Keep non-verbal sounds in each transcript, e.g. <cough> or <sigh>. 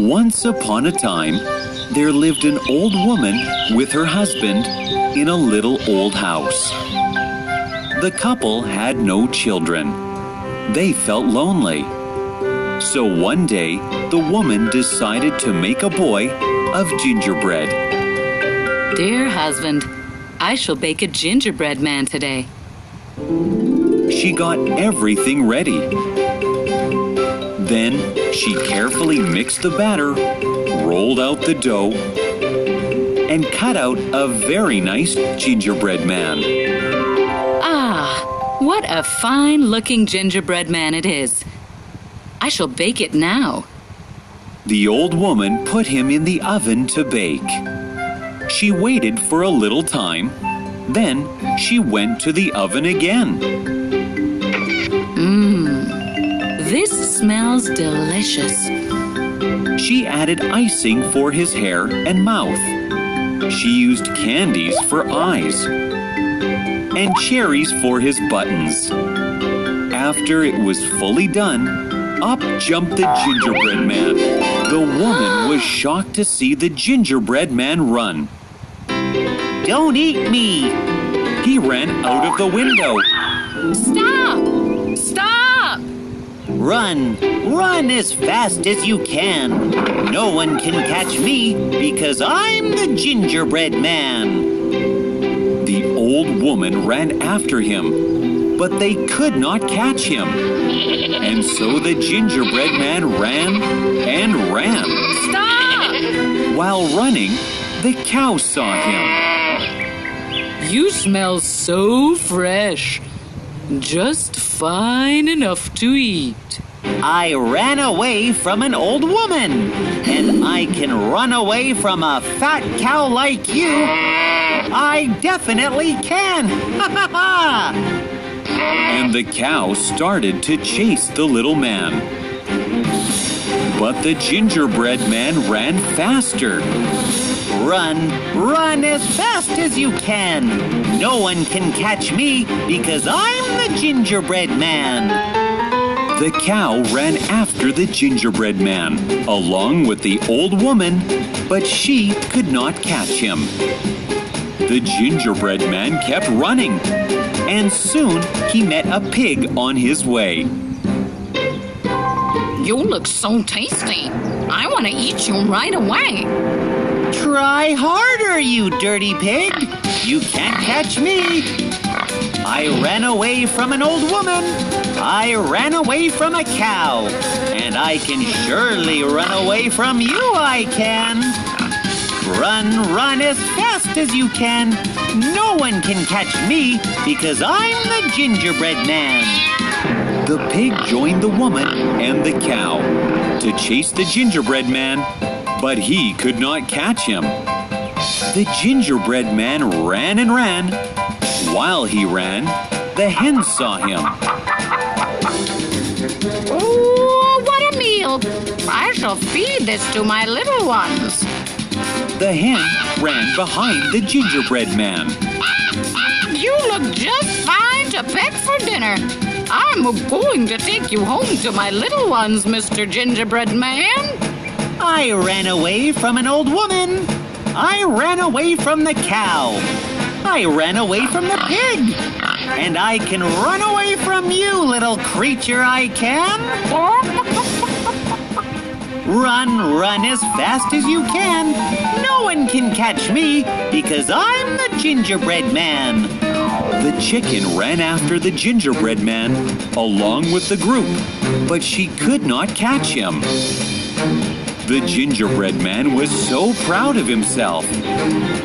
Once upon a time, there lived an old woman with her husband in a little old house. The couple had no children. They felt lonely. So one day, the woman decided to make a boy of gingerbread. Dear husband, I shall bake a gingerbread man today. She got everything ready. Then she carefully mixed the batter, rolled out the dough, and cut out a very nice gingerbread man. Ah, what a fine looking gingerbread man it is. I shall bake it now. The old woman put him in the oven to bake. She waited for a little time. Then she went to the oven again. This smells delicious. She added icing for his hair and mouth. She used candies for eyes and cherries for his buttons. After it was fully done, up jumped the gingerbread man. The woman was shocked to see the gingerbread man run. Don't eat me! He ran out of the window. Stop! Stop! Run! Run as fast as you can! No one can catch me because I'm the gingerbread man! The old woman ran after him, but they could not catch him. And so the gingerbread man ran and ran. Stop! While running, the cow saw him. You smell so fresh. Just fine enough to eat. I ran away from an old woman, and I can run away from a fat cow like you. I definitely can! And the cow started to chase the little man. But the gingerbread man ran faster. Run, run as fast as you can. No one can catch me because I'm the gingerbread man. The cow ran after the gingerbread man, along with the old woman, but she could not catch him. The gingerbread man kept running, and soon he met a pig on his way. You look so tasty. I want to eat you right away. Try harder, you dirty pig. You can't catch me. I ran away from an old woman. I ran away from a cow. And I can surely run away from you, I can. Run, run as fast as you can. No one can catch me because I'm the gingerbread man. The pig joined the woman and the cow to chase the gingerbread man, but he could not catch him. The gingerbread man ran and ran. While he ran, the hen saw him. Oh, what a meal! I shall feed this to my little ones. The hen ran behind the gingerbread man. You look just fine to pick for dinner. I'm going to take you home to my little ones, Mr. Gingerbread Man. I ran away from an old woman. I ran away from the cow. I ran away from the pig. And I can run away from you, little creature, I can. Run, run as fast as you can. No one can catch me because I'm the gingerbread man. The chicken ran after the gingerbread man along with the group, but she could not catch him. The gingerbread man was so proud of himself.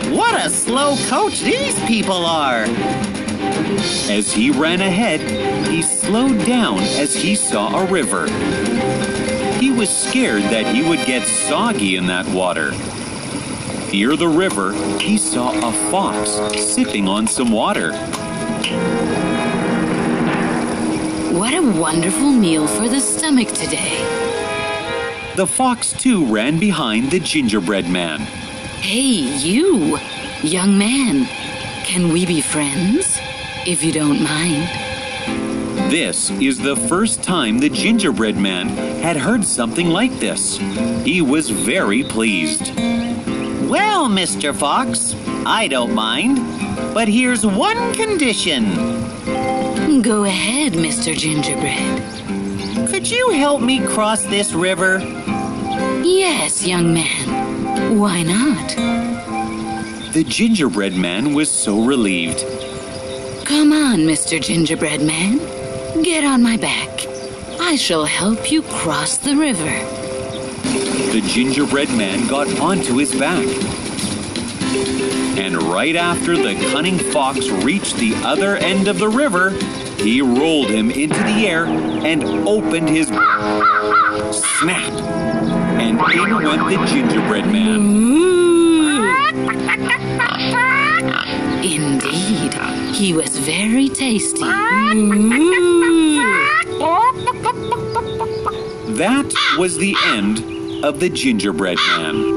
What a slow coach these people are. As he ran ahead, he slowed down as he saw a river. He was scared that he would get soggy in that water. Near the river, he saw a fox sipping on some water. What a wonderful meal for the stomach today. The fox too ran behind the gingerbread man. Hey, you, young man. Can we be friends? If you don't mind. This is the first time the gingerbread man had heard something like this. He was very pleased. Well, Mr. Fox, I don't mind. But here's one condition. Go ahead, Mr. Gingerbread. Could you help me cross this river? Yes, young man. Why not? The gingerbread man was so relieved. Come on, Mr. Gingerbread Man. Get on my back. I shall help you cross the river. The gingerbread man got onto his back. And right after the cunning fox reached the other end of the river, he rolled him into the air and opened his <laughs> snap. And in went the gingerbread man. Mmm. Indeed, he was very tasty. Mmm. That was the end of the gingerbread man.